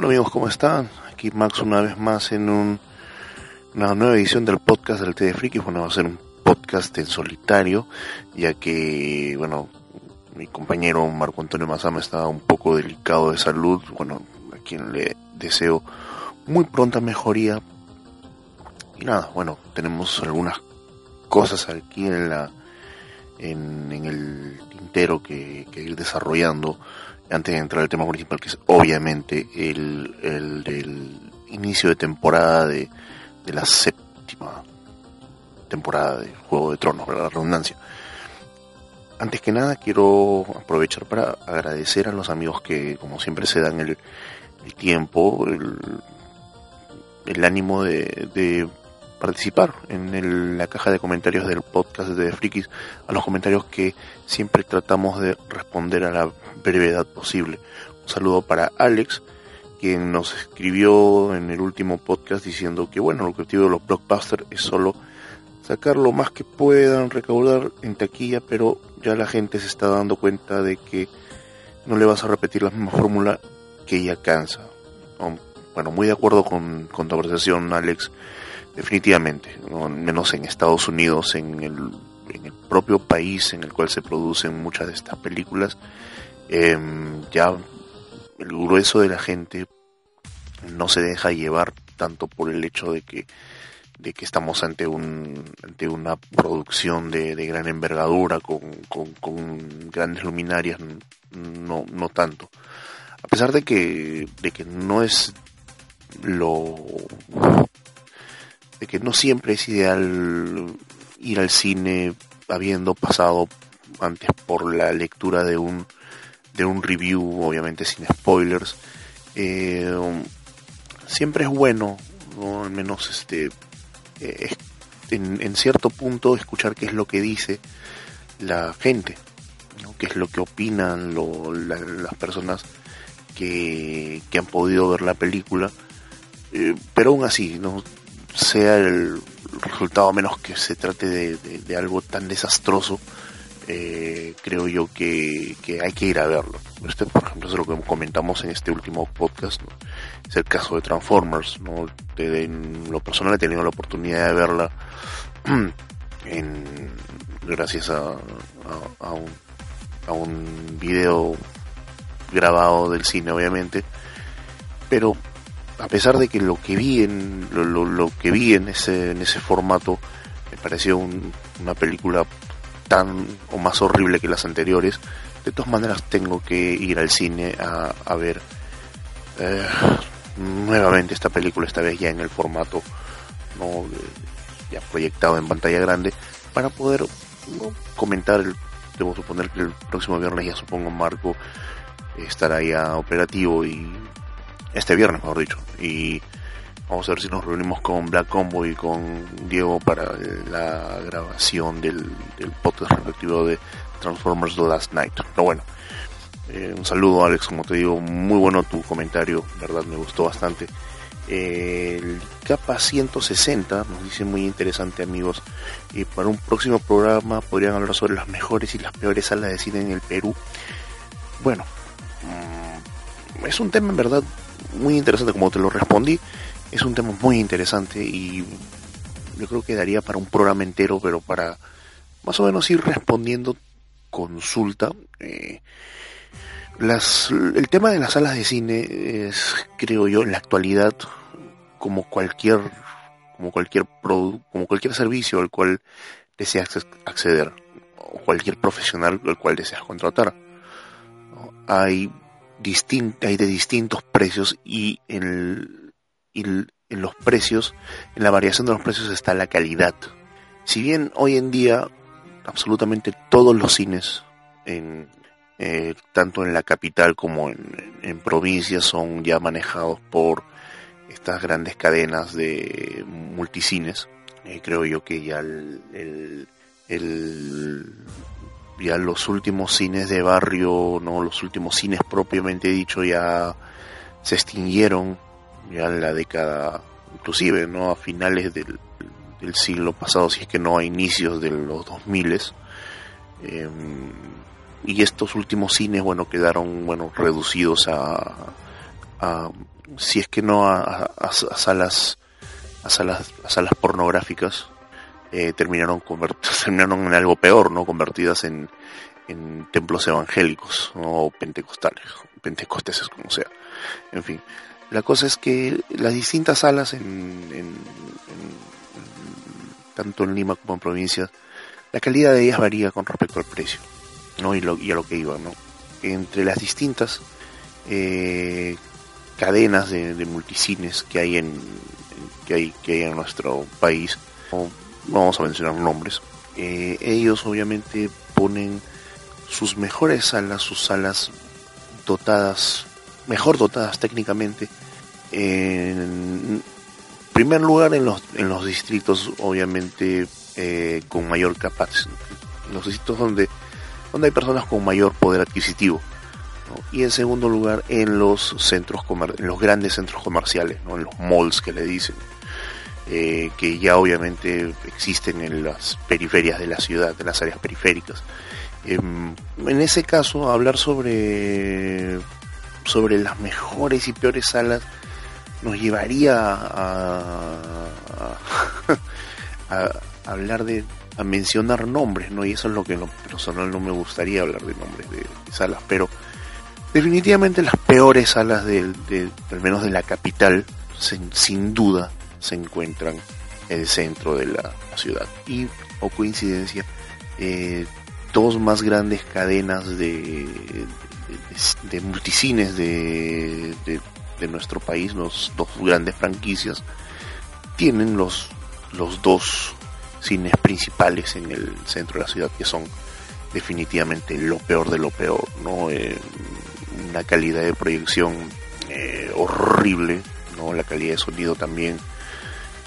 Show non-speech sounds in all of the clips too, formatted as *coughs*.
Hola amigos, ¿cómo están? Aquí Max una vez más en un, una nueva edición del podcast del TD Friki. Bueno, va a ser un podcast en solitario, ya que, bueno, mi compañero Marco Antonio Mazama está un poco delicado de salud. Bueno, a quien le deseo muy pronta mejoría. Y nada, bueno, tenemos algunas cosas aquí en la en, el tintero que ir desarrollando antes de entrar al tema principal, que es obviamente el, el del inicio de temporada de, de la séptima temporada de Juego de Tronos, la redundancia. Antes que nada, quiero aprovechar para agradecer a los amigos que, como siempre, se dan el, el tiempo, el, el ánimo de participar en el, la caja de comentarios del podcast de Frikis, a los comentarios que siempre tratamos de responder a la brevedad posible. Un saludo para Alex, quien nos escribió en el último podcast diciendo que bueno, el objetivo de los blockbusters es solo sacar lo más que puedan, recaudar en taquilla, pero ya la gente se está dando cuenta de que no le vas a repetir la misma fórmula que ya cansa. Bueno, muy de acuerdo con, con tu apreciación, Alex definitivamente, ¿no? menos en Estados Unidos, en el, en el, propio país en el cual se producen muchas de estas películas, eh, ya el grueso de la gente no se deja llevar tanto por el hecho de que de que estamos ante un ante una producción de, de gran envergadura con, con, con, grandes luminarias no no tanto a pesar de que de que no es lo de que no siempre es ideal ir al cine habiendo pasado antes por la lectura de un de un review, obviamente sin spoilers. Eh, siempre es bueno, ¿no? al menos este eh, en, cierto punto escuchar qué es lo que dice la gente, qué es lo que opinan las personas que, que, han podido ver la película. Eh, pero aún así, no sea el resultado, a menos que se trate de, algo tan desastroso, eh, creo yo que, hay que ir a verlo. Este, por ejemplo, es lo que comentamos en este último podcast, es el caso de Transformers. ¿no? En lo personal he tenido la oportunidad de verla *clears throat* en, gracias a, un, a un video grabado del cine, obviamente, pero a pesar de que lo que vi en lo, lo, lo que vi en ese en ese formato me pareció un, una película tan o más horrible que las anteriores de todas maneras tengo que ir al cine a, a ver eh, nuevamente esta película esta vez ya en el formato no ya proyectado en pantalla grande para poder comentar el, debo suponer que el próximo viernes ya supongo Marco estará ya operativo y este viernes, mejor dicho. Y vamos a ver si nos reunimos con Black Combo y con Diego para la grabación del, del podcast respectivo de Transformers The Last Night. Pero bueno, eh, un saludo Alex, como te digo, muy bueno tu comentario, verdad me gustó bastante. Eh, el capa 160 nos dice muy interesante amigos y para un próximo programa podrían hablar sobre las mejores y las peores salas de cine en el Perú bueno mmm, es un tema en verdad muy interesante como te lo respondí. Es un tema muy interesante y yo creo que daría para un programa entero, pero para más o menos ir respondiendo consulta. Eh, el tema de las salas de cine es, creo yo, en la actualidad, como cualquier, como cualquier como cualquier servicio al cual deseas acceder, o cualquier profesional al cual deseas contratar. Hay distinta hay de distintos precios y en, y en los precios, en la variación de los precios está la calidad. Si bien hoy en día absolutamente todos los cines, en, eh, tanto en la capital como en, en provincias, son ya manejados por estas grandes cadenas de multicines, eh, creo yo que ya el, el, el ya los últimos cines de barrio, no los últimos cines propiamente dicho ya se extinguieron ya en la década inclusive no a finales del, siglo pasado si es que no a inicios de los 2000 eh, y estos últimos cines bueno quedaron bueno reducidos a, a si es que no a, salas a salas a salas pornográficas eh, terminaron *laughs* terminaron en algo peor no convertidas en, en templos evangélicos o pentecostales pentecosteses como sea en fin la cosa es que las distintas salas en, tanto en Lima como en provincias la calidad de ellas varía con respecto al precio ¿no? y, lo, y a lo que iba ¿no? entre las distintas eh, cadenas de, multicines que hay en que hay que hay en nuestro país vamos a mencionar nombres eh, ellos obviamente ponen sus mejores salas sus salas dotadas mejor dotadas técnicamente en primer lugar en los en los distritos obviamente eh, con mayor capacidad los distritos donde donde hay personas con mayor poder adquisitivo y en segundo lugar en los centros en los grandes centros comerciales, ¿no? en los malls que le dicen, eh, que ya obviamente existen en las periferias de la ciudad, en las áreas periféricas. Em, en ese caso, hablar sobre, sobre las mejores y peores salas nos llevaría a, *laughs* hablar de a mencionar nombres, ¿no? Y eso es lo que en lo personal no me gustaría hablar de nombres de salas, pero Definitivamente las peores salas de, al menos de la capital, sin duda, se encuentran en el centro de la, ciudad. Y, o coincidencia, eh, dos más grandes cadenas de, de, multicines de, de, nuestro país, los dos grandes franquicias, tienen los, los dos cines principales en el centro de la ciudad, que son definitivamente lo peor de lo peor, ¿no? Eh, una calidad de proyección eh, horrible, ¿no? La calidad de sonido también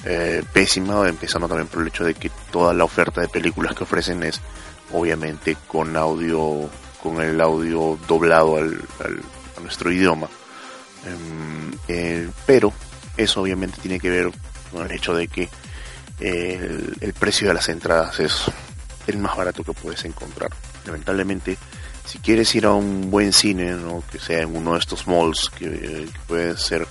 eh, pésima, empezando también por el hecho de que toda la oferta de películas que ofrecen es obviamente con audio, con el audio doblado al, nuestro idioma. Em, eh, pero eso obviamente tiene que ver con el hecho de que el, el precio de las entradas es el más barato que puedes encontrar. Lamentablemente si quieres ir a un buen cine, ¿no? que sea en uno de estos malls, que, puede ser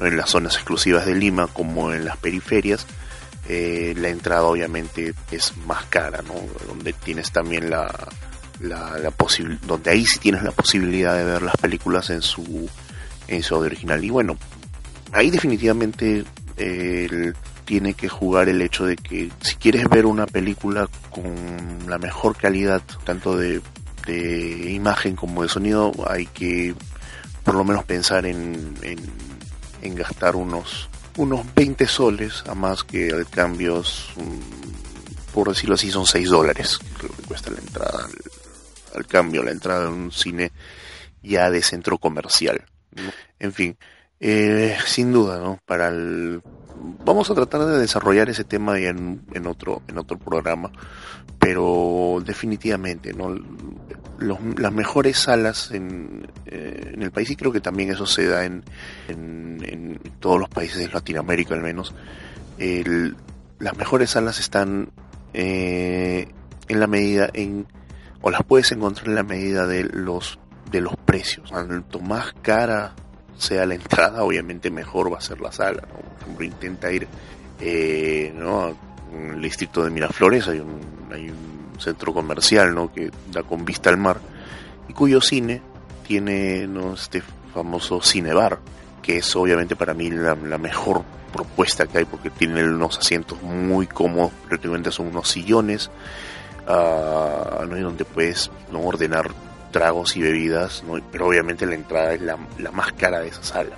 en las zonas exclusivas de Lima como en las periferias, eh, la entrada obviamente es más cara, ¿no? donde tienes también la, la, la donde ahí sí tienes la posibilidad de ver las películas en su en su original y bueno ahí definitivamente eh, tiene que jugar el hecho de que si quieres ver una película con la mejor calidad tanto de de imagen como de sonido hay que por lo menos pensar en, en, gastar unos unos 20 soles a más que el cambio por decirlo así son 6 dólares creo que cuesta la entrada al, cambio la entrada en un cine ya de centro comercial en fin eh, sin duda no para el vamos a tratar de desarrollar ese tema en, en otro en otro programa pero definitivamente no las mejores salas en, eh, en, el país y creo que también eso se da en, en, todos los países de Latinoamérica al menos las mejores salas están eh, en la medida en o las puedes encontrar en la medida de los de los precios. Cuanto más cara sea la entrada obviamente mejor va a ser la sala por ejemplo intenta ir eh, ¿no? el distrito de Miraflores hay un, hay un centro comercial ¿no? que da con vista al mar y cuyo cine tiene ¿no? este famoso cinebar que es obviamente para mí la, mejor propuesta que hay porque tiene unos asientos muy cómodos prácticamente son unos sillones uh, ¿no? donde puedes ¿no? ordenar tragos y bebidas ¿no? pero obviamente la entrada es la, más cara de esa sala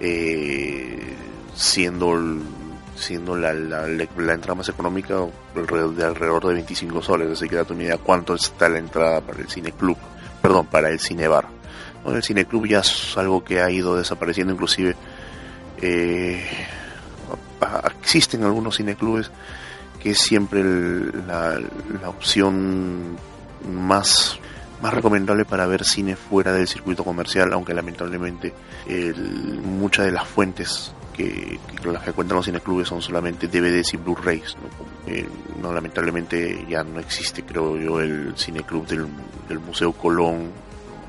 eh, siendo siendo la, entrada más económica de alrededor de 25 soles, así que date una idea cuánto está la entrada para el cine club, perdón, para el cine bar. el cine club ya es algo que ha ido desapareciendo, inclusive eh, existen algunos cineclubes que es siempre la opción más más recomendable para ver cine fuera del circuito comercial, aunque lamentablemente muchas de las fuentes que, que las que cuentan los cineclubes son solamente DVDs y Blu-rays. ¿no? Eh, ¿no? lamentablemente ya no existe, creo yo, el cineclub del, del Museo Colón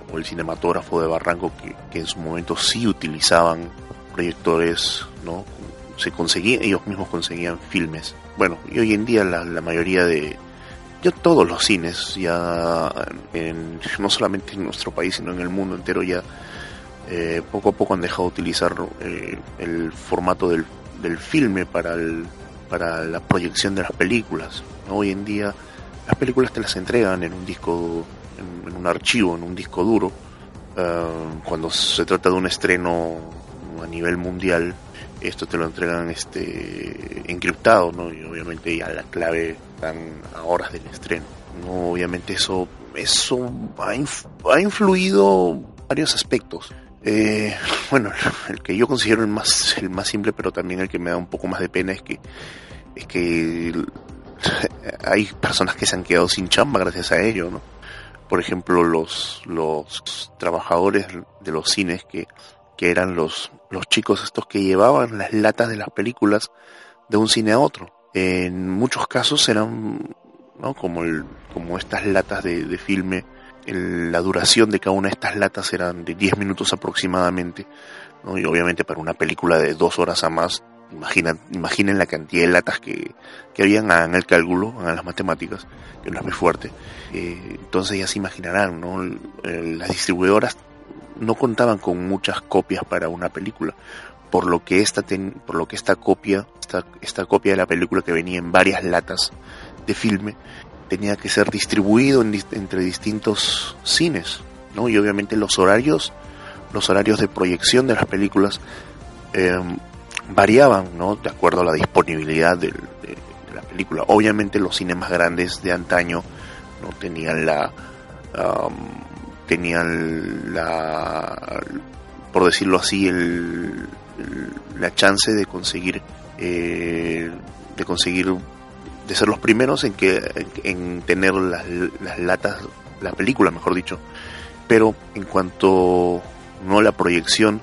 o el cinematógrafo de Barranco que, que, en su momento sí utilizaban proyectores, ¿no? Se conseguían, ellos mismos conseguían filmes. Bueno, y hoy en día la, mayoría de, ya todos los cines, ya en, no solamente en nuestro país, sino en el mundo entero ya eh, poco a poco han dejado de utilizar eh, el formato del, del filme para, el, para la proyección de las películas. Hoy en día las películas te las entregan en un disco, en, un archivo, en un disco duro. Eh, cuando se trata de un estreno a nivel mundial, esto te lo entregan este encriptado, ¿no? Y obviamente ya la clave están a horas del estreno. ¿no? Obviamente eso, eso ha, influido varios aspectos. Eh, *laughs* bueno, *laughs* el que yo considero el más, el más simple, pero también el que me da un poco más de pena es que, es que *laughs* hay personas que se han quedado sin chamba gracias a ello, ¿no? Por ejemplo, los, los trabajadores de los cines que, que eran los, los chicos estos que llevaban las latas de las películas de un cine a otro. En muchos casos eran, ¿no? Como, el, como estas latas de, de filme, la duración de cada una de estas latas eran de 10 minutos aproximadamente, ¿no? Y obviamente para una película de dos horas a más Imagina, imaginen la cantidad de latas que, que habían, en el cálculo, en las matemáticas, que no es muy fuerte. Eh, entonces ya se imaginarán, ¿no? las distribuidoras no contaban con muchas copias para una película, por lo que esta, por lo que esta copia, esta, esta copia de la película que venía en varias latas de filme, tenía que ser distribuido entre distintos cines, ¿no? Y obviamente los horarios, los horarios de proyección de las películas eh, variaban, ¿no? De acuerdo a la disponibilidad de, la película. Obviamente los cines más grandes de antaño no tenían la tenían la por decirlo así el, la chance de conseguir eh, de conseguir de ser los primeros en que en tener las, las latas la película mejor dicho pero en cuanto no la proyección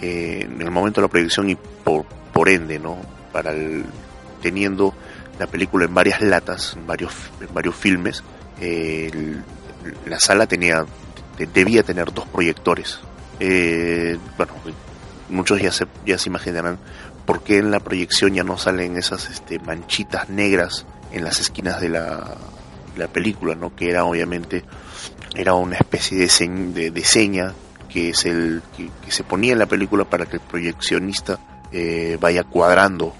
eh, en el momento de la proyección y por, por ende, ¿no? Para el, teniendo la película en varias latas, en varios, en varios filmes, la sala tenía, debía tener dos proyectores. Eh, bueno, muchos ya se, ya se imaginarán por qué en la proyección ya no salen esas este, manchitas negras en las esquinas de la, la película, ¿no? Que era obviamente era una especie de, de seña que es el que, se ponía en la película para que el proyeccionista eh, vaya cuadrando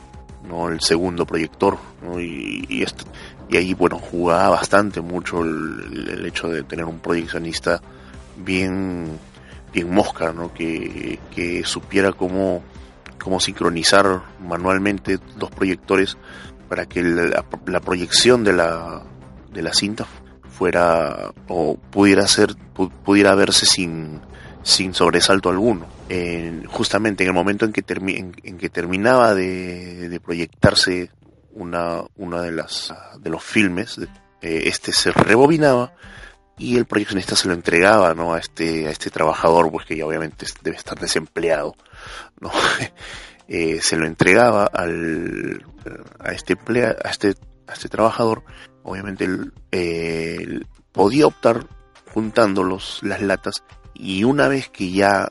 no el segundo proyector y, y, esto, y ahí bueno jugaba bastante mucho el, hecho de tener un proyeccionista bien bien mosca ¿no? que, que supiera cómo, cómo sincronizar manualmente dos proyectores para que la, proyección de la, de la cinta fuera o pudiera ser pudiera verse sin sin sobresalto alguno. justamente en el momento en que, en, que terminaba de, proyectarse una, una de, las, de los filmes, eh, este se rebobinaba y el proyeccionista se lo entregaba ¿no? a, este, a este trabajador, pues que ya obviamente debe estar desempleado. ¿no? *laughs* Eh, se lo entregaba al, a, este emplea, a, este, a este trabajador. Obviamente él, podía optar juntando los, las latas y una vez que ya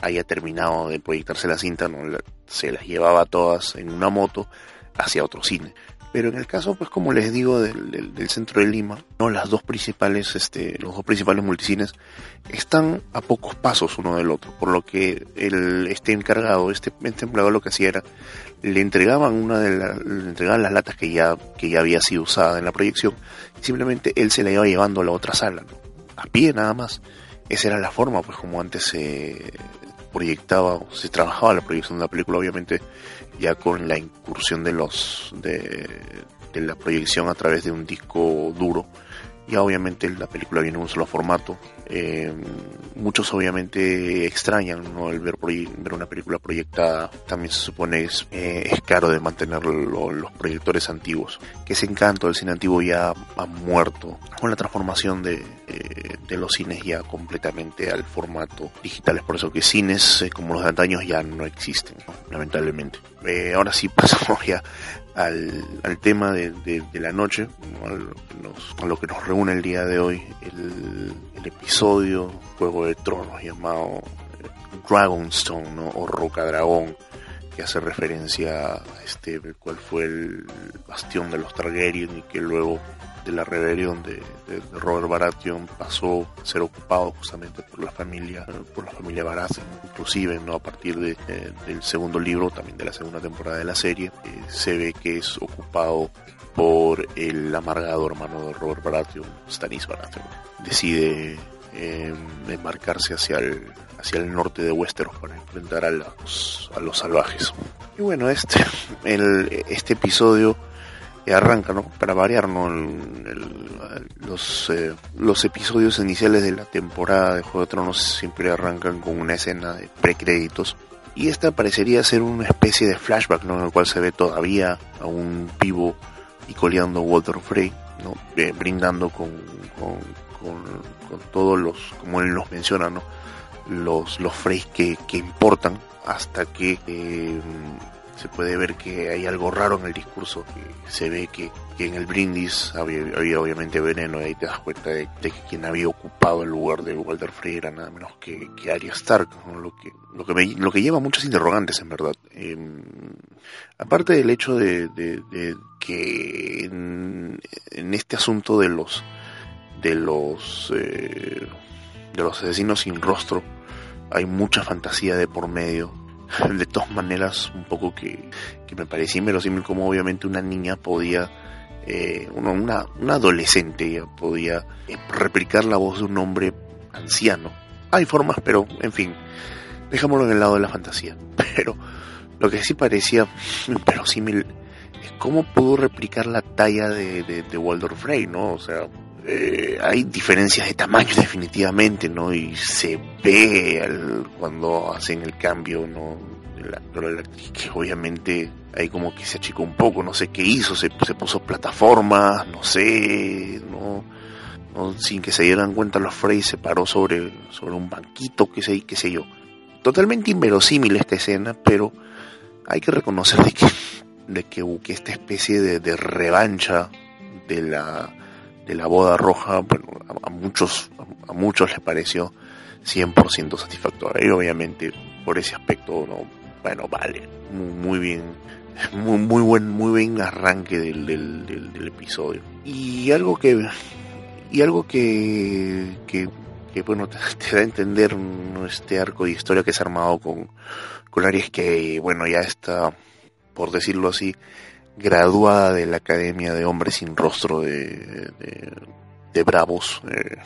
haya terminado de proyectarse la cinta, ¿no? se las llevaba todas en una moto hacia otro cine. Pero en el caso, pues como les digo, del, centro de Lima, no las dos principales, este, los dos principales multicines están a pocos pasos uno del otro, por lo que el, este encargado, este, este empleado lo que hacía era, le entregaban una de le entregaban las latas que ya, que ya había sido usada en la proyección, simplemente él se la iba llevando a la otra sala, a pie nada más. Esa era la forma, pues como antes se proyectaba, se trabajaba la proyección de la película, obviamente ya con la incursión de los de, de la proyección a través de un disco duro ya obviamente la película viene en un solo formato. Eh, muchos obviamente extrañan ¿no? el ver, ver una película proyectada. También se supone es, eh, es caro de mantener los proyectores antiguos. Que ese encanto del cine antiguo ya ha muerto con la transformación de, eh, de los cines ya completamente al formato digital. Es por eso que cines como los de antaños ya no existen, lamentablemente. Ahora sí *laughs* pasamos ya al, al tema de, de, la noche, a lo, que nos reúne el día de hoy, el, el episodio Juego de Tronos llamado eh, Dragonstone ¿no? o Roca Dragón, que hace referencia a este, cuál fue el bastión de los Targaryen y que luego de la rebelión de, Robert Baratheon pasó a ser ocupado justamente por la familia por la familia Baratheon inclusive no a partir de, eh, del segundo libro también de la segunda temporada de la serie eh, se ve que es ocupado por el amargado hermano de Robert Baratheon Stannis Baratheon. Decide eh, embarcarse hacia el hacia el norte de Westeros para enfrentar a los a los salvajes. Y bueno este el, este episodio arranca, ¿no? Para variar, ¿no? los, eh, los episodios iniciales de la temporada de Juego de Tronos siempre arrancan con una escena de precréditos. Y esta parecería ser una especie de flashback, ¿no? En el cual se ve todavía a un vivo y coleando Walter Frey, ¿no? Eh, brindando con, con, con, todos los, como él nos menciona, ¿no? Los, los Freys que, que importan hasta que eh, se puede ver que hay algo raro en el discurso, que se ve que, en el brindis había, obviamente veneno y ahí te das cuenta de, que quien había ocupado el lugar de Walter Frey era nada menos que, que Arya Stark, lo, que, lo, que lleva muchos interrogantes en verdad. Em, aparte del hecho de, que en, este asunto de los de los eh, de los asesinos sin rostro hay mucha fantasía de por medio *laughs* de todas maneras un poco que, que me parecía inverosímil como obviamente una niña podía, eh, una, una, adolescente podía eh, replicar la voz de un hombre anciano. Hay formas, pero en fin, dejémoslo en el lado de la fantasía. *laughs* Pero lo que sí parecía *laughs* inverosímil es cómo pudo replicar la talla de, de, de ¿no? O sea, eh, hay diferencias de tamaño *laughs* definitivamente, ¿no? Y se ve cuando hacen el cambio, ¿no? La, que obviamente ahí como que se achicó un poco, no sé qué hizo, se, se puso plataformas, no sé, ¿no? sin que se dieran cuenta los Frey se paró sobre, sobre un banquito, qué sé, qué sé yo. Totalmente inverosímil esta escena, pero hay que reconocer de que, de que, que esta especie de revancha de la de la boda roja, bueno, a, muchos, a, muchos les pareció 100% satisfactoria. Y obviamente por ese aspecto, no, bueno, vale, muy, bien, *laughs* muy, muy buen, muy buen arranque del, del, episodio. Y algo que, y algo que, que, bueno, *laughs* te, da a entender este arco de historia que se ha armado con, con Aries que, bueno, ya está, por decirlo así, graduada de la Academia de Hombres sin Rostro de, de, Bravos. Eh,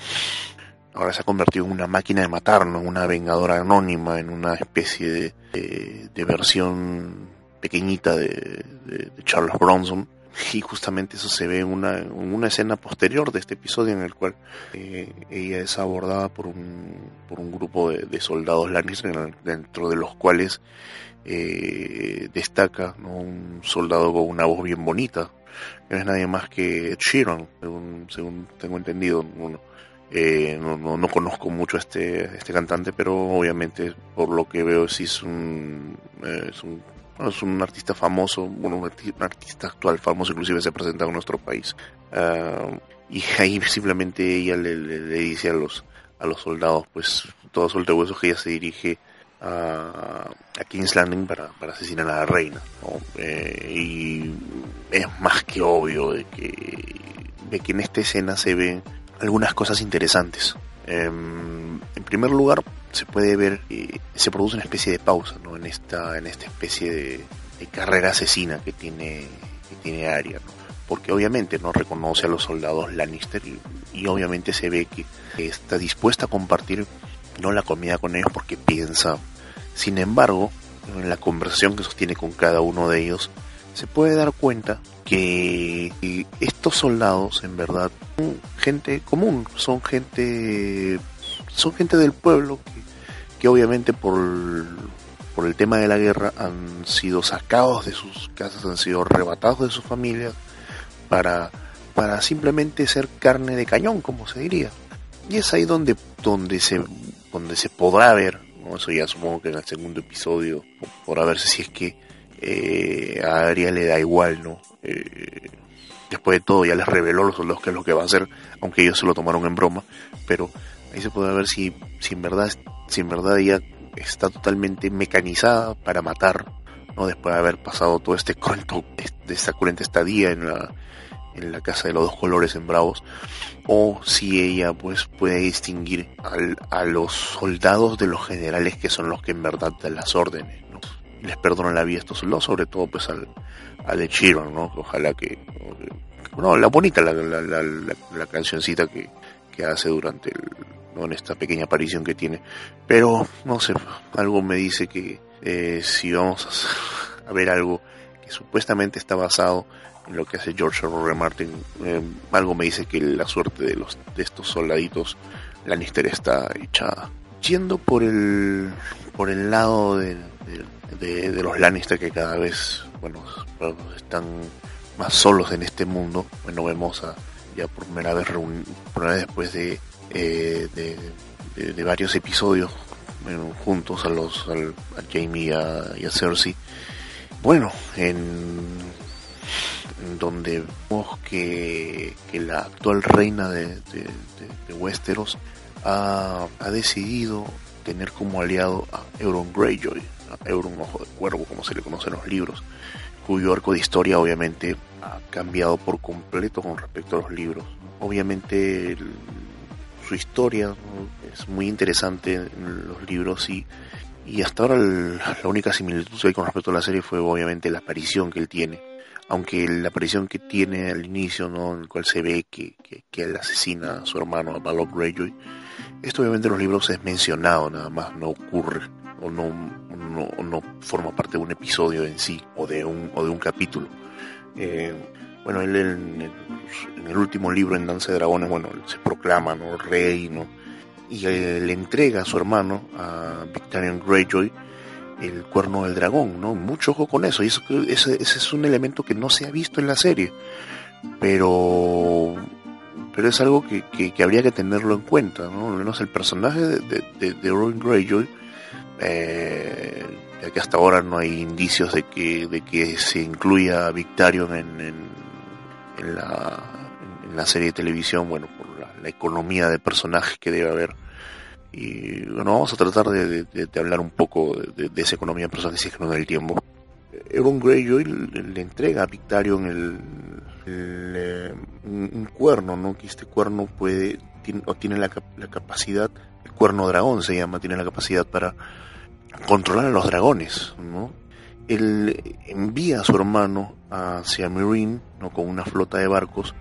ahora se ha convertido en una máquina de matar, en una vengadora anónima, en una especie de, de, versión pequeñita de, Charles Bronson. Y justamente eso se ve en una, una escena posterior de este episodio en el cual eh, ella es abordada por un, por un grupo de, soldados Lannister, dentro de los cuales eh, destaca un soldado con una voz bien bonita, que no es nadie más que Sheeran, según, tengo entendido. Eh, no, no, conozco mucho a este, este cantante, pero obviamente por lo que veo sí es un, eh, es un, es un artista famoso, bueno, un, artista actual famoso, inclusive se ha presentado en nuestro país. Ah, y *laughs* ahí simplemente ella le, dice a los, a los soldados, pues todo suelte huesos que ella se dirige a, King's Landing para, asesinar a la reina. Eh, y es más que obvio de que, de que en esta escena se ven algunas cosas interesantes. Em, en primer lugar, se puede ver que se produce una especie de pausa ¿no? en, esta, en esta especie de, carrera asesina que tiene, que tiene Arya. Porque obviamente no reconoce a los soldados Lannister y, y obviamente se ve que está dispuesta a compartir no la comida con ellos porque piensa sin embargo, en la conversación que sostiene con cada uno de ellos, se puede dar cuenta que estos soldados en verdad son gente común, son gente son gente del pueblo que, obviamente por el, por el tema de la guerra han sido sacados de sus casas, han sido arrebatados de sus familias para, para simplemente ser carne de cañón, como se diría. Y es ahí donde, donde, se, donde se podrá ver eso ya supongo que en el segundo episodio, por ver si es que eh, a Ariel le da igual, ¿no? Eh, después de todo ya les reveló los soldados es lo que va a hacer, aunque ellos se lo tomaron en broma, pero ahí se puede ver si, si en verdad, si verdad ella está totalmente mecanizada para matar, ¿no? Después de haber pasado todo este cruento, de esta cruenta estadía en la, en la casa de los dos colores en Bravos, o si ella pues puede distinguir al, a los soldados de los generales que son los que en verdad dan las órdenes, les perdonan la vida a estos soldados, sobre todo pues al, al de Chiron, ¿no? Ojalá que, no, la bonita la, la, la, cancioncita que, que hace durante el, esta pequeña aparición que tiene, pero no sé, algo me dice que eh, si vamos a ver algo que supuestamente está basado lo que hace George R. R. Martin, eh, algo me dice que la suerte de los de estos soldaditos Lannister está echada. Yendo por el por el lado de, de, los Lannister que cada vez bueno están más solos en este mundo, bueno vemos a ya por primera vez reun, primera vez después de, eh, de, varios episodios bueno, juntos a los al, a Jamie y a, y a Cersei. Bueno, en donde vemos que, que la actual reina de, de, Westeros ha, ha, decidido tener como aliado a Euron Greyjoy, a Euron Ojo de Cuervo, como se le conoce en los libros, cuyo arco de historia obviamente ha cambiado por completo con respecto a los libros. Obviamente su historia es muy interesante en los libros y, y hasta ahora la única similitud que hay con respecto a la serie fue obviamente la aparición que él tiene aunque la aparición que tiene al inicio, ¿no? en el cual se ve que, que, él asesina a su hermano, a Balog Greyjoy, esto obviamente en los libros es mencionado nada más, no ocurre o no, no, no forma parte de un episodio en sí o de un, o de un capítulo. Eh, bueno, él en el, en el, último libro en Danza de Dragones, bueno, se proclama ¿no? rey, ¿no? y eh, le entrega a su hermano, a Victorian Greyjoy, el cuerno del dragón, ¿no? Mucho ojo con eso, y eso ese, ese es un elemento que no se ha visto en la serie, pero pero es algo que, que, habría que tenerlo en cuenta, ¿no? Al menos el personaje de, de, de, Greyjoy, eh, ya que hasta ahora no hay indicios de que, de que se incluya a Victarion en, en, en, la, en la serie de televisión, bueno, por la, la economía de personajes que debe haber y bueno, vamos a tratar de, hablar un poco de, de, esa economía personal si es que no da el tiempo. Euron Greyjoy le, entrega a Victarion el, el, un, cuerno, ¿no? Que este cuerno puede, tiene, o tiene la, la, capacidad, el cuerno dragón se llama, tiene la capacidad para controlar a los dragones, ¿no? Él envía a su hermano hacia Meereen, ¿no? Con una flota de barcos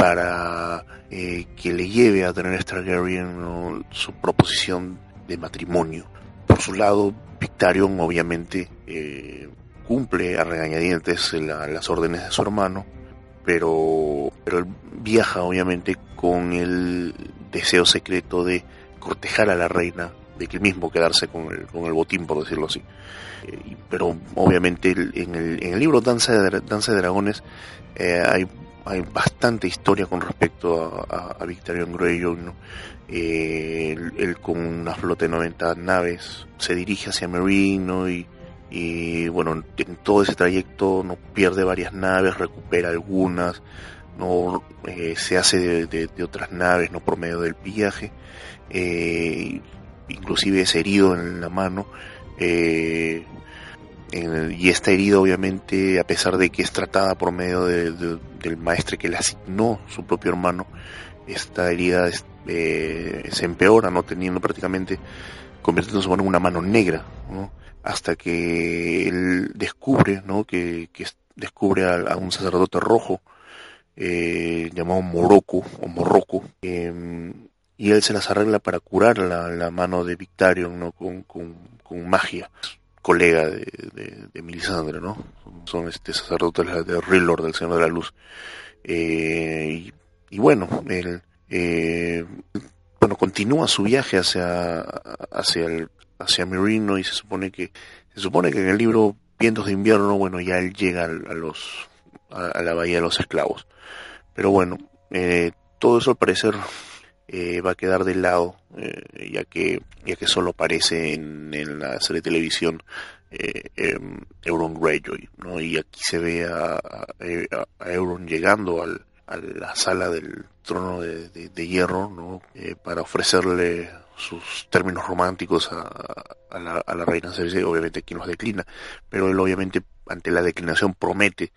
para eh, que le lleve a tener Targaryen ¿no? su proposición de matrimonio. Por su lado, Victarion obviamente eh, cumple a regañadientes la, las órdenes de su hermano, pero, pero él viaja obviamente con el deseo secreto de cortejar a la reina, de que mismo quedarse con el, con el botín, por decirlo así. Eh, pero obviamente en el, en el libro Danza de, Danza de Dragones eh, hay hay bastante historia con respecto a, a, a ¿no? Eh, él, con una flota de 90 naves se dirige hacia Marine. Y, bueno, en todo ese trayecto no pierde varias naves, recupera algunas, no eh, se hace de, otras naves, no por medio del viaje, eh, inclusive es herido en la mano, eh, y está herido obviamente a pesar de que es tratada por medio de, de, del maestre que le asignó su propio hermano esta herida eh, se empeora no teniendo prácticamente convirtiéndose en una mano negra hasta que él descubre ¿no? que, que descubre a, un sacerdote rojo eh, llamado Morocco o Morroco eh, y él se las arregla para curar la, mano de Victarion ¿no? con magia colega de, de, de Melisandre, ¿no? Son este sacerdotes de Rillor, del Señor de la Luz. Eh, y, y, bueno, él, eh, bueno, continúa su viaje hacia, hacia el, hacia Mirino y se supone que, se supone que en el libro Vientos de Invierno, bueno, ya él llega a, a los, a, a, la Bahía de los Esclavos. Pero bueno, eh, todo eso al parecer eh, va a quedar de lado, eh, ya que ya que solo aparece en, en la serie de televisión eh, Euron Greyjoy, ¿no? Y aquí se ve a, a, Euron llegando al, a la sala del trono de, de, de hierro, ¿no? Para ofrecerle sus términos románticos a, la, a la reina Cersei, obviamente quien los declina, pero él obviamente ante la declinación promete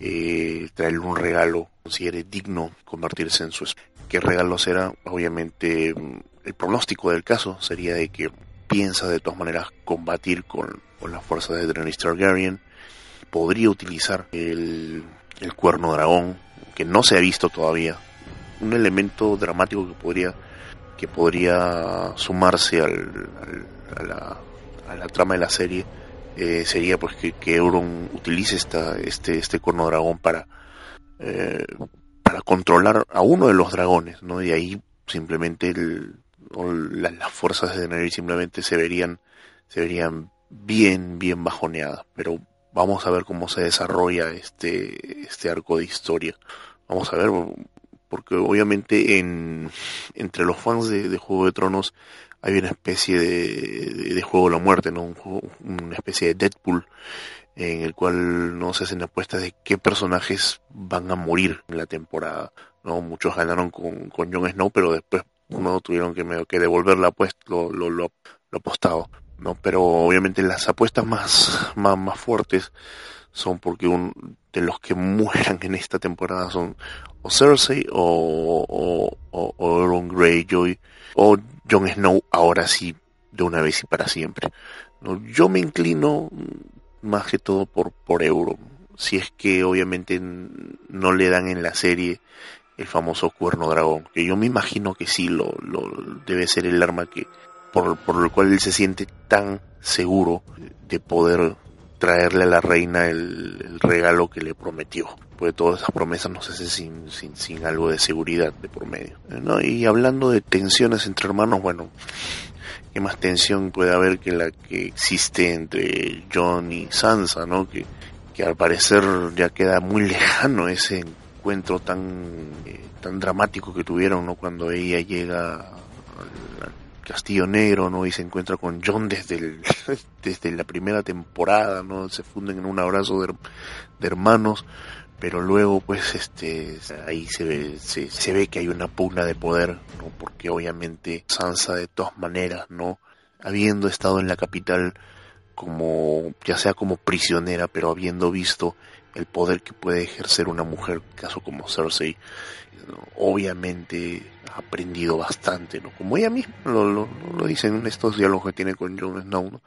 eh, traerle un regalo, considere digno convertirse en su esposa. ¿Qué regalo será? Obviamente el pronóstico del caso sería de que piensa de todas maneras combatir con, con las fuerzas de Daenerys Targaryen, podría utilizar el, el cuerno dragón, que no se ha visto todavía, un elemento dramático que podría que podría sumarse al, a, la, a, la, trama de la serie eh, sería pues que, que, Euron utilice esta, este, este corno dragón para, eh, para controlar a uno de los dragones, ¿no? Y ahí simplemente el, la, las fuerzas de Daenerys simplemente se verían, se verían bien, bien bajoneadas. Pero vamos a ver cómo se desarrolla este, este arco de historia. Vamos a ver, porque obviamente en, entre los fans de, Juego de Tronos hay una especie de, juego de la muerte, ¿no? una especie de Deadpool en el cual no se hacen apuestas de qué personajes van a morir en la temporada. ¿no? Muchos ganaron con, con Jon Snow, pero después uno tuvieron que, que devolver la apuesta, lo, lo, lo, lo apostado. ¿no? Pero obviamente las apuestas más, más, más fuertes son porque un, de los que mueran en esta temporada son o Cersei o, o, o, Euron Greyjoy o Jon Snow ahora sí de una vez y para siempre. ¿no? Yo me inclino más que todo por, por Euron. Si es que obviamente no le dan en la serie el famoso cuerno dragón, que yo me imagino que sí lo, lo debe ser el arma que por, por el cual él se siente tan seguro de poder traerle a la reina el, regalo que le prometió. Pues todas esas promesas no se hacen sin, sin, sin algo de seguridad de por medio. ¿no? Y hablando de tensiones entre hermanos, bueno, ¿qué más tensión puede haber que la que existe entre John y Sansa, ¿no? Que, que al parecer ya queda muy lejano ese encuentro tan, eh, tan dramático que tuvieron, ¿no? Cuando ella llega al, Castillo Negro, ¿no? Y se encuentra con John desde *laughs* desde la primera temporada, ¿no? Se funden en un abrazo de, hermanos, pero luego, pues, este, ahí se ve, se, ve que hay una pugna de poder, ¿no? Porque obviamente Sansa de todas maneras, ¿no? Habiendo estado en la capital como, ya sea como prisionera, pero habiendo visto el poder que puede ejercer una mujer, caso como Cersei, obviamente aprendido bastante, ¿no? Como ella misma lo, lo, lo dice en estos diálogos que tiene con Jon Snow,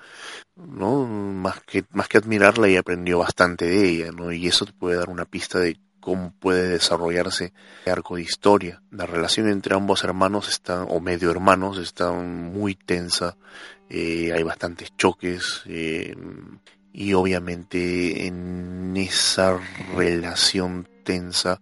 ¿no? Más que, más que admirarla, ella aprendió bastante de ella, ¿no? Y eso te puede dar una pista de cómo puede desarrollarse el arco de historia. La relación entre ambos hermanos está, o medio hermanos, está muy tensa, eh, hay bastantes choques, eh, y obviamente en esa relación tensa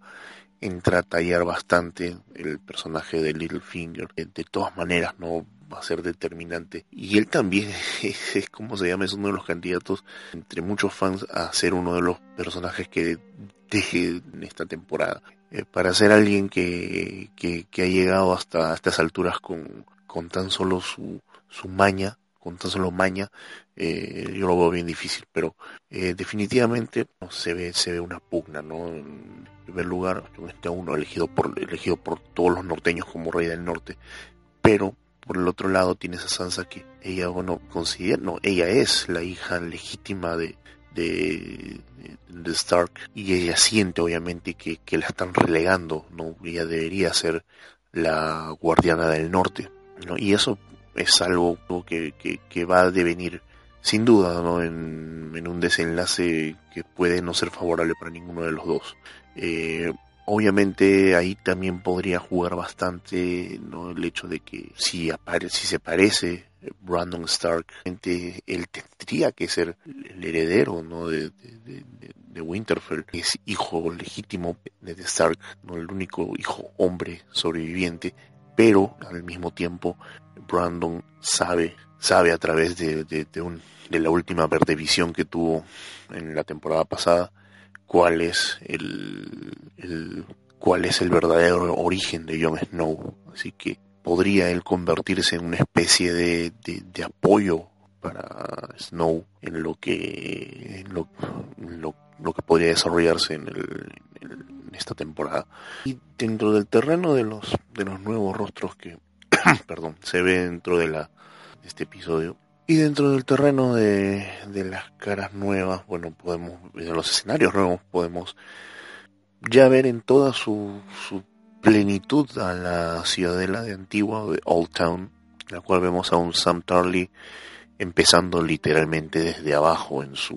entra a tallar bastante el personaje de Littlefinger. De todas maneras, no va a ser determinante. Y él también es, como se llama, es uno de los candidatos entre muchos fans a ser uno de los personajes que deje en esta temporada. Eh, para ser alguien que, que, que, ha llegado hasta estas alturas con, con tan solo su, su maña, con tan solo maña, eh, yo lo veo bien difícil, pero eh, definitivamente no, se ve se ve una pugna, ¿no? Primer lugar, este uno elegido por elegido por todos los norteños como rey del norte, pero por el otro lado tienes a Sansa que ella bueno considera, no, ella es la hija legítima de de, Stark y ella siente obviamente que, que la están relegando, no, ella debería ser la guardiana del norte, ¿no? Y eso es algo que, que, va a devenir sin duda ¿no? en, un desenlace que puede no ser favorable para ninguno de los dos. Eh, obviamente ahí también podría jugar bastante ¿no? el hecho de que si, apare si se parece Brandon Stark, él tendría que ser el heredero ¿no? de, Winterfell, es hijo legítimo de Stark, ¿no? el único hijo hombre sobreviviente, pero al mismo tiempo Brandon sabe, sabe a través de, de, un, de la última verde visión que tuvo en la temporada pasada cuál es el, el, cuál es el verdadero origen de Jon Snow. Así que podría él convertirse en una especie de, de, de apoyo para Snow en lo que en lo, en lo, lo, que podría desarrollarse en, el, en, esta temporada. Y dentro del terreno de los de los nuevos rostros que *coughs* perdón, se ve dentro de la este episodio. Y dentro del terreno de, de las caras nuevas, bueno, podemos, en los escenarios nuevos, podemos ya ver en toda su, su plenitud a la ciudadela de Antigua, de Old Town, la cual vemos a un Sam Tarly empezando literalmente desde abajo en su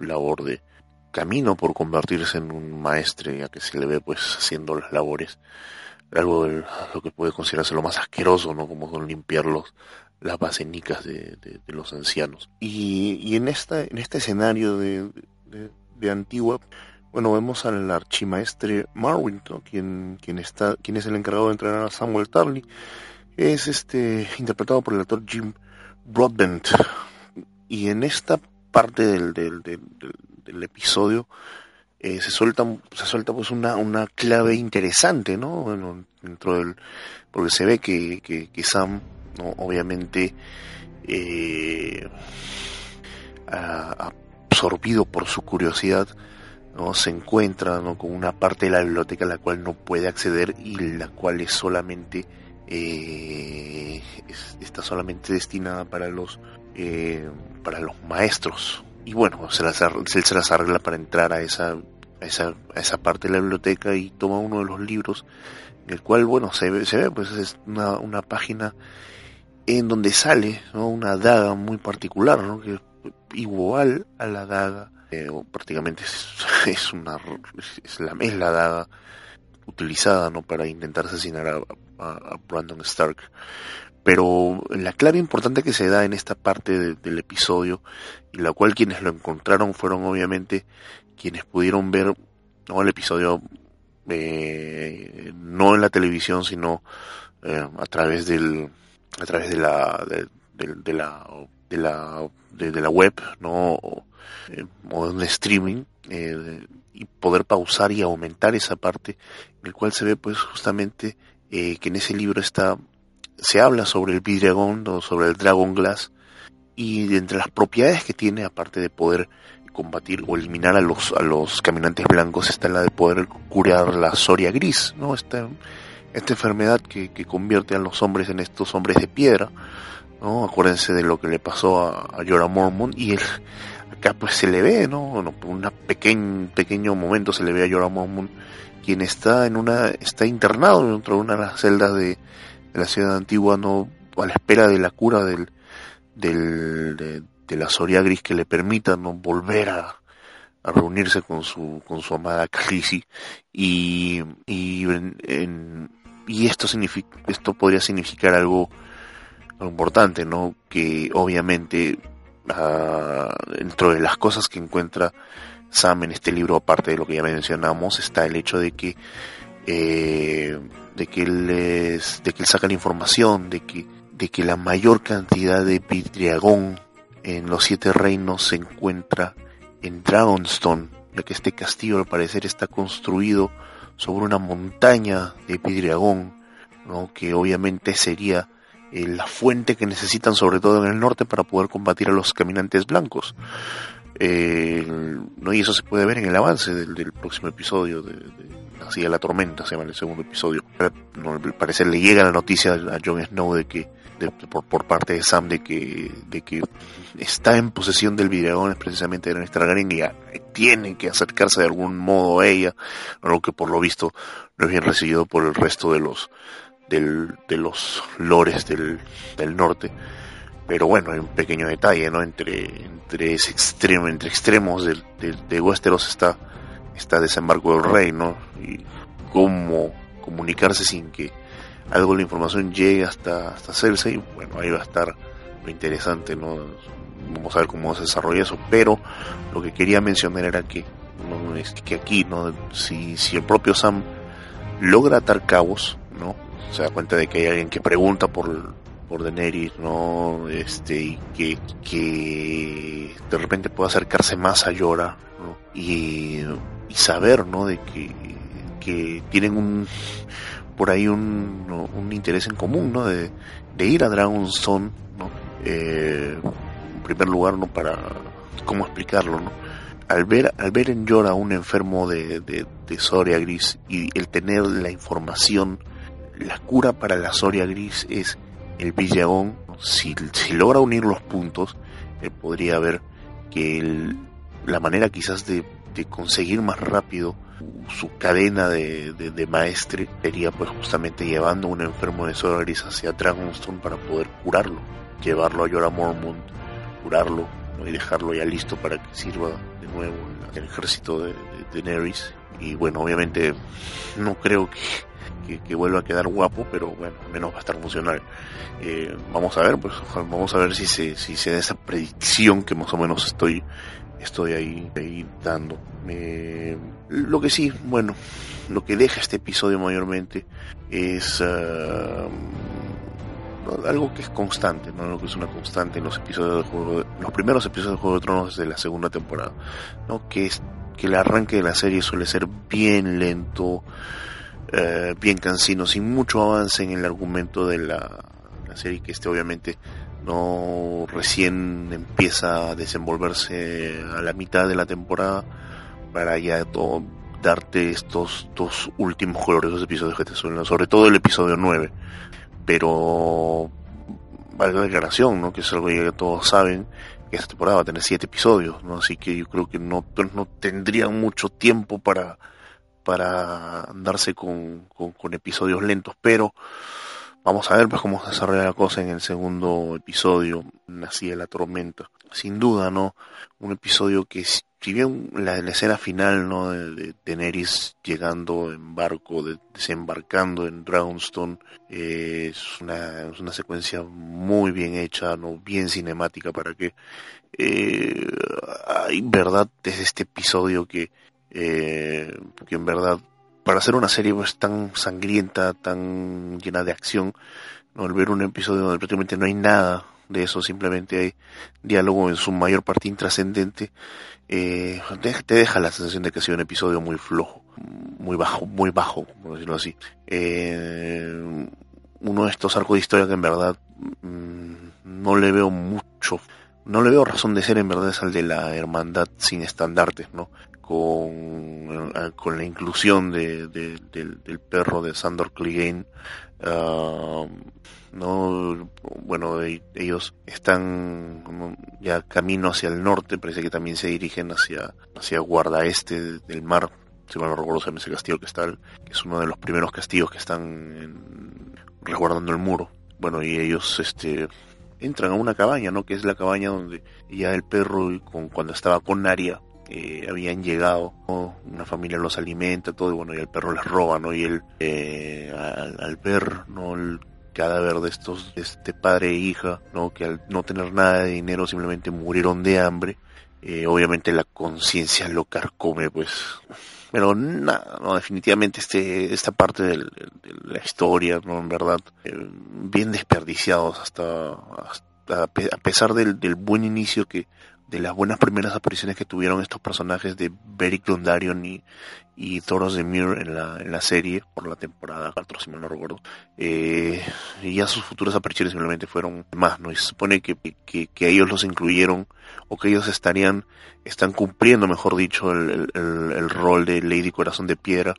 labor de camino por convertirse en un maestre, ya que se le ve pues haciendo las labores, algo de lo que puede considerarse lo más asqueroso, ¿no? Como son limpiar los, las basenicas de, los ancianos. Y, y, en esta, en este escenario de, de, Antigua, bueno, vemos al archimaestre Marwin, quien, quien, está, quien es el encargado de entrenar a Samuel Tarly. Es este, interpretado por el actor Jim Broadbent. Y en esta parte del, del, del, episodio eh, se suelta se suelta pues una, una clave interesante no dentro del porque se ve que, que, que Sam no obviamente eh, absorbido por su curiosidad no se encuentra ¿no? con una parte de la biblioteca a la cual no puede acceder y la cual es solamente eh, está solamente destinada para los eh, para los maestros. Y bueno se las, se las arregla para entrar a esa, a esa a esa parte de la biblioteca y toma uno de los libros el cual bueno se ve, se ve pues es una, una página en donde sale ¿no? una daga muy particular ¿no? que es igual a la daga eh, prácticamente es, *laughs* es una es la, daga utilizada no para intentar asesinar a, a, Brandon Stark. Pero la clave importante que se da en esta parte del episodio, y la cual quienes lo encontraron fueron obviamente quienes pudieron ver ¿no? el episodio eh, no en la televisión, sino eh, a través del a través de la de, de, la de la de, la web no o, eh, o de un streaming eh, y poder pausar y aumentar esa parte en el cual se ve pues justamente eh, que en ese libro está se habla sobre el vidriagón o sobre el Dragon Glass y entre las propiedades que tiene aparte de poder combatir o eliminar a los a los caminantes blancos está la de poder curar la soria gris no esta esta enfermedad que, que convierte a los hombres en estos hombres de piedra no acuérdense de lo que le pasó a, a Jorah Mormont y él acá pues se le ve no, por un pequeño pequeño momento se le ve a Jorah Mormont quien está en una está internado dentro de una de las celdas de, la ciudad antigua no a la espera de la cura del, del de, la Soria Gris que le permita no volver a, a reunirse con su con su amada Khaleesi. Y y, en, y esto significa esto podría significar algo, importante no que obviamente uh, dentro de las cosas que encuentra Sam en este libro, aparte de lo que ya mencionamos, está el hecho de que eh, de que él de que él saca la información, de que de que la mayor cantidad de vidriagón en los siete reinos se encuentra en Dragonstone, ya que este castillo al parecer está construido sobre una montaña de vidriagón, ¿no? que obviamente sería eh, la fuente que necesitan sobre todo en el norte para poder combatir a los caminantes blancos. Eh, ¿no? Y eso se puede ver en el avance del, próximo episodio de, de la tormenta, se llama el segundo episodio. No, al parecer le llega la noticia a Jon Snow de que por, parte de Sam de que de que está en posesión del videón precisamente de nuestra Targaryen y tiene que acercarse de algún modo a ella, algo que por lo visto no es bien recibido por el resto de los del, de los lores del, del norte pero bueno, hay un pequeño detalle, ¿no? Entre, entre ese extremo, entre extremos de, de, de Westeros está, está Desembarco del Rey. Y cómo comunicarse sin que algo de la información llegue hasta, hasta Cersei, bueno, ahí va a estar lo interesante, ¿no? Vamos a ver cómo se desarrolla eso, pero lo que quería mencionar era que, ¿no? es que aquí, ¿no? Si, si el propio Sam logra atar cabos, ¿no? Se da cuenta de que hay alguien que pregunta por, por Daenerys, ¿no? Este, y que, que de repente pueda acercarse más a ¿no? Y, y saber, ¿no? De que, que tienen un, por ahí un, un interés en común, ¿no? De, de ir a Dragonstone, ¿no? Eh, en primer lugar, ¿no? Para, ¿cómo explicarlo, no? Al ver, al ver en Yora un enfermo de, de, de Soria Gris y el tener la información la cura para la Soria Gris es el Villagón. Si, si logra unir los puntos, él podría ver que la manera quizás de, conseguir más rápido su cadena de, de, maestre sería pues justamente llevando un enfermo de Soria Gris hacia Dragonstone para poder curarlo, llevarlo a Jorah Mormont, curarlo y dejarlo ya listo para que sirva de nuevo en el ejército de, de y bueno obviamente no creo que que, vuelva a quedar guapo, pero bueno, al menos va a estar funcional. Eh, vamos a ver, pues vamos a ver si se, si se da esa predicción que más o menos estoy, estoy ahí, dando. lo que sí, bueno, lo que deja este episodio mayormente es uh, algo que es constante, ¿no? Lo que es una constante en los episodios de juego, los primeros episodios de Juego de Tronos desde la segunda temporada, ¿no? Que es que el arranque de la serie suele ser bien lento, eh, bien cansino, sin mucho avance en el argumento de la, serie, que este obviamente no recién empieza a desenvolverse a la mitad de la temporada para ya darte estos dos últimos gloriosos episodios que te suelen, sobre todo el episodio 9. Pero vale la declaración, ¿no? que es algo que todos saben, que esta temporada va a tener siete episodios, ¿no? así que yo creo que no, no tendrían mucho tiempo para para andarse con, con, episodios lentos, pero vamos a ver pues cómo se desarrolla la cosa en el segundo episodio, Así la tormenta. Sin duda, ¿no? Un episodio que si bien la, escena final, ¿no? De, de, llegando en barco, desembarcando en Dragonstone, eh, es, una, es una secuencia muy bien hecha, ¿no? Bien cinemática para que eh, hay verdad desde este episodio que eh, que en verdad para hacer una serie pues tan sangrienta, tan llena de acción, ¿no? al ver un episodio donde prácticamente no hay nada de eso, simplemente hay diálogo en su mayor parte intrascendente, eh, te deja la sensación de que ha sido un episodio muy flojo, muy bajo, muy bajo, por decirlo así. Eh, uno de estos arcos de historia que en verdad mm, no le veo mucho, no le veo razón de ser en verdad es el de la hermandad sin estandartes, ¿no? Con, eh, con la inclusión de, del, perro de Sandor Clegane. Ah, no bueno ellos están ya camino hacia el norte parece que también se dirigen hacia hacia guarda este del mar si mal no recuerdo se ese castillo que está que es uno de los primeros castillos que están resguardando el muro bueno y ellos este entran a una cabaña no que es la cabaña donde ya el perro con, cuando estaba con Naria eh, habían llegado, una familia los alimenta, todo, y bueno, y el perro les roba, ¿no? Y él, eh, al, ver, ¿no? El cadáver de estos, de este padre e hija, ¿no? Que al no tener nada de dinero simplemente murieron de hambre, eh, obviamente la conciencia lo carcome, pues. Pero nada, no, definitivamente este, esta parte de la historia, ¿no? En verdad, bien desperdiciados hasta, a pesar del, del buen inicio que, de las buenas primeras apariciones que tuvieron estos personajes de Beric Dondarrion y, y Thoros de Mir en la, en la serie, por la temporada 4, si mal no recuerdo. Eh, y ya sus futuras apariciones simplemente fueron más, ¿no? Y se supone que, que, que, ellos los incluyeron, o que ellos estarían, están cumpliendo, mejor dicho, el, el, el rol de Lady Corazón de Piedra.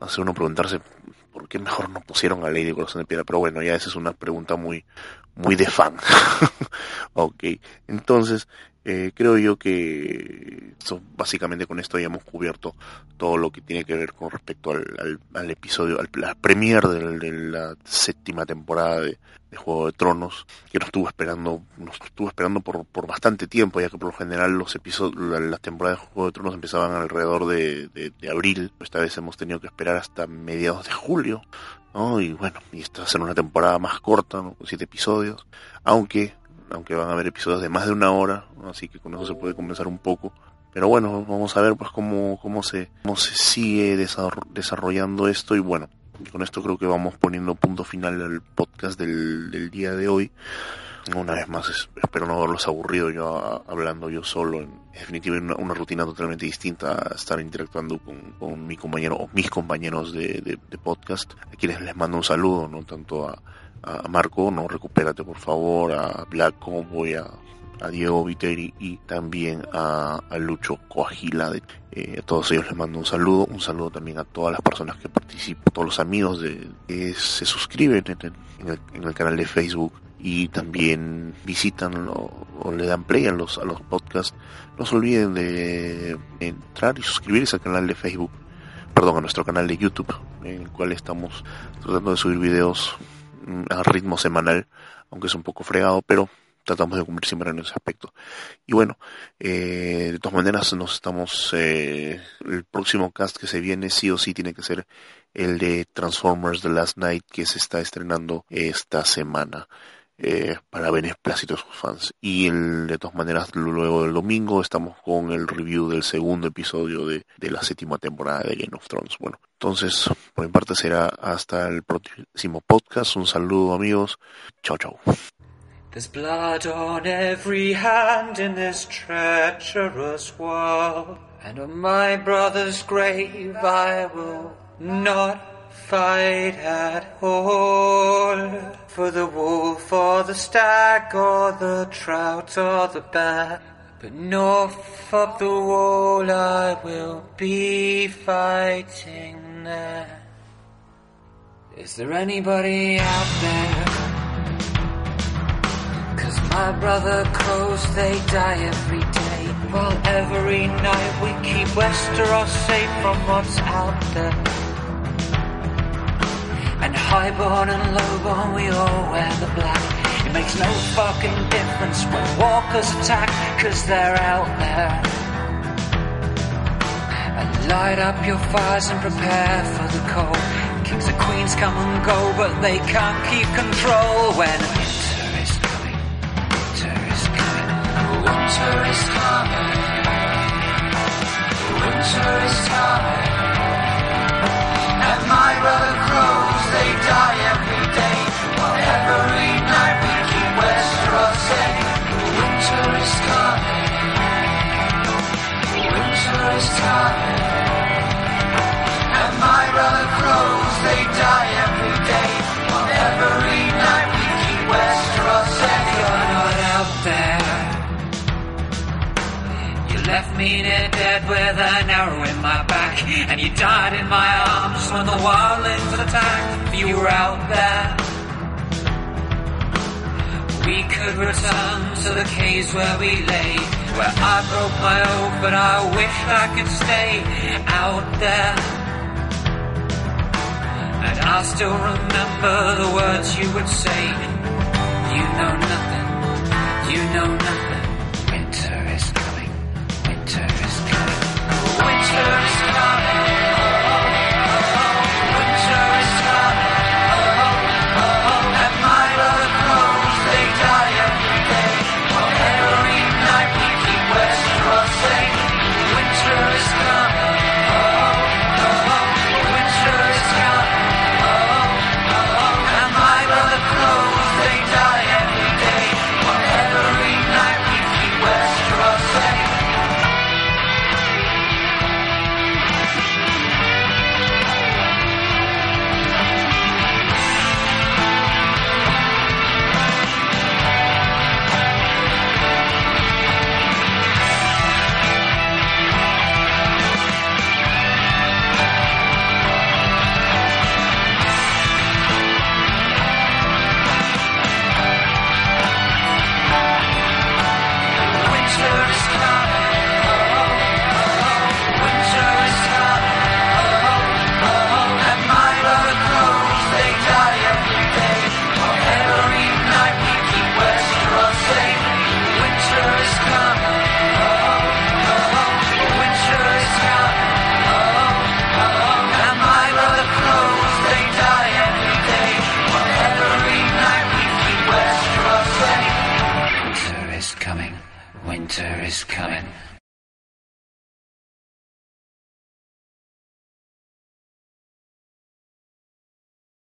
Hace uno preguntarse, ¿por qué mejor no pusieron a Lady Corazón de Piedra? Pero bueno, ya esa es una pregunta muy, muy de fan. *laughs* ok, entonces, eh, creo yo que básicamente con esto ya hemos cubierto todo lo que tiene que ver con respecto al, al, episodio, al, la premier de, la séptima temporada de, Juego de Tronos, que nos estuvo esperando, nos estuvo esperando por, por bastante tiempo, ya que por lo general los episodios, las temporadas de Juego de Tronos empezaban alrededor de, de, abril, esta vez hemos tenido que esperar hasta mediados de julio, ¿no? Y bueno, y esta va ser una temporada más corta, ¿no? Siete episodios, aunque aunque van a haber episodios de más de una hora, así que con eso se puede comenzar un poco. Pero bueno, vamos a ver pues cómo, cómo, se, cómo se sigue desarrollando esto y bueno, con esto creo que vamos poniendo punto final al podcast del, del día de hoy. Una vez más, espero no haberlos aburrido yo hablando yo solo. En definitiva, una, una rutina totalmente distinta a estar interactuando con, con mi compañero o mis compañeros de podcast. A quienes les mando un saludo, no tanto a, a Marco, no, recupérate por favor, a Black Cowboy, a, a Diego Viteri y también a, Lucho Coagila. Eh, a todos ellos les mando un saludo, un saludo también a todas las personas que participan, todos los amigos de, que se suscriben en el, canal de Facebook y también visitan o, le dan play a los, a los podcasts. No se olviden de entrar y suscribirse al canal de Facebook, perdón, a nuestro canal de YouTube, en el cual estamos tratando de subir videos a ritmo semanal, aunque es un poco fregado, pero tratamos de cumplir siempre en ese aspecto. Y bueno, eh, de todas maneras nos estamos, eh, el próximo cast que se viene sí o sí tiene que ser el de Transformers The Last Night que se está estrenando esta semana. Eh, para beneplácito de sus fans. Y el, de todas maneras, luego del domingo estamos con el review del segundo episodio de, de la séptima temporada de Game of Thrones. Bueno, entonces, por mi parte será hasta el próximo podcast. Un saludo amigos. Chao, chao. Fight at all. For the wolf or the stag or the trout or the bear, but north of the wall I will be fighting there. Is there anybody out there? My brother crows, they die every day. While every night we keep Westeros safe from what's out there. Highborn and lowborn, we all wear the black. It makes no fucking difference when walkers attack, cause they're out there. And light up your fires and prepare for the cold. Kings and queens come and go, but they can't keep control when Winter is coming. Winter is coming. And my brother die every day. While every night we keep Westeros safe. Winter is coming. Winter is coming. And my brother crows, they die every day. While every left me near dead with an arrow in my back. And you died in my arms when the wildlings attacked. You were out there. We could return to the caves where we lay. Where I broke my oath, but I wish I could stay out there. And I still remember the words you would say. You know nothing, you know nothing.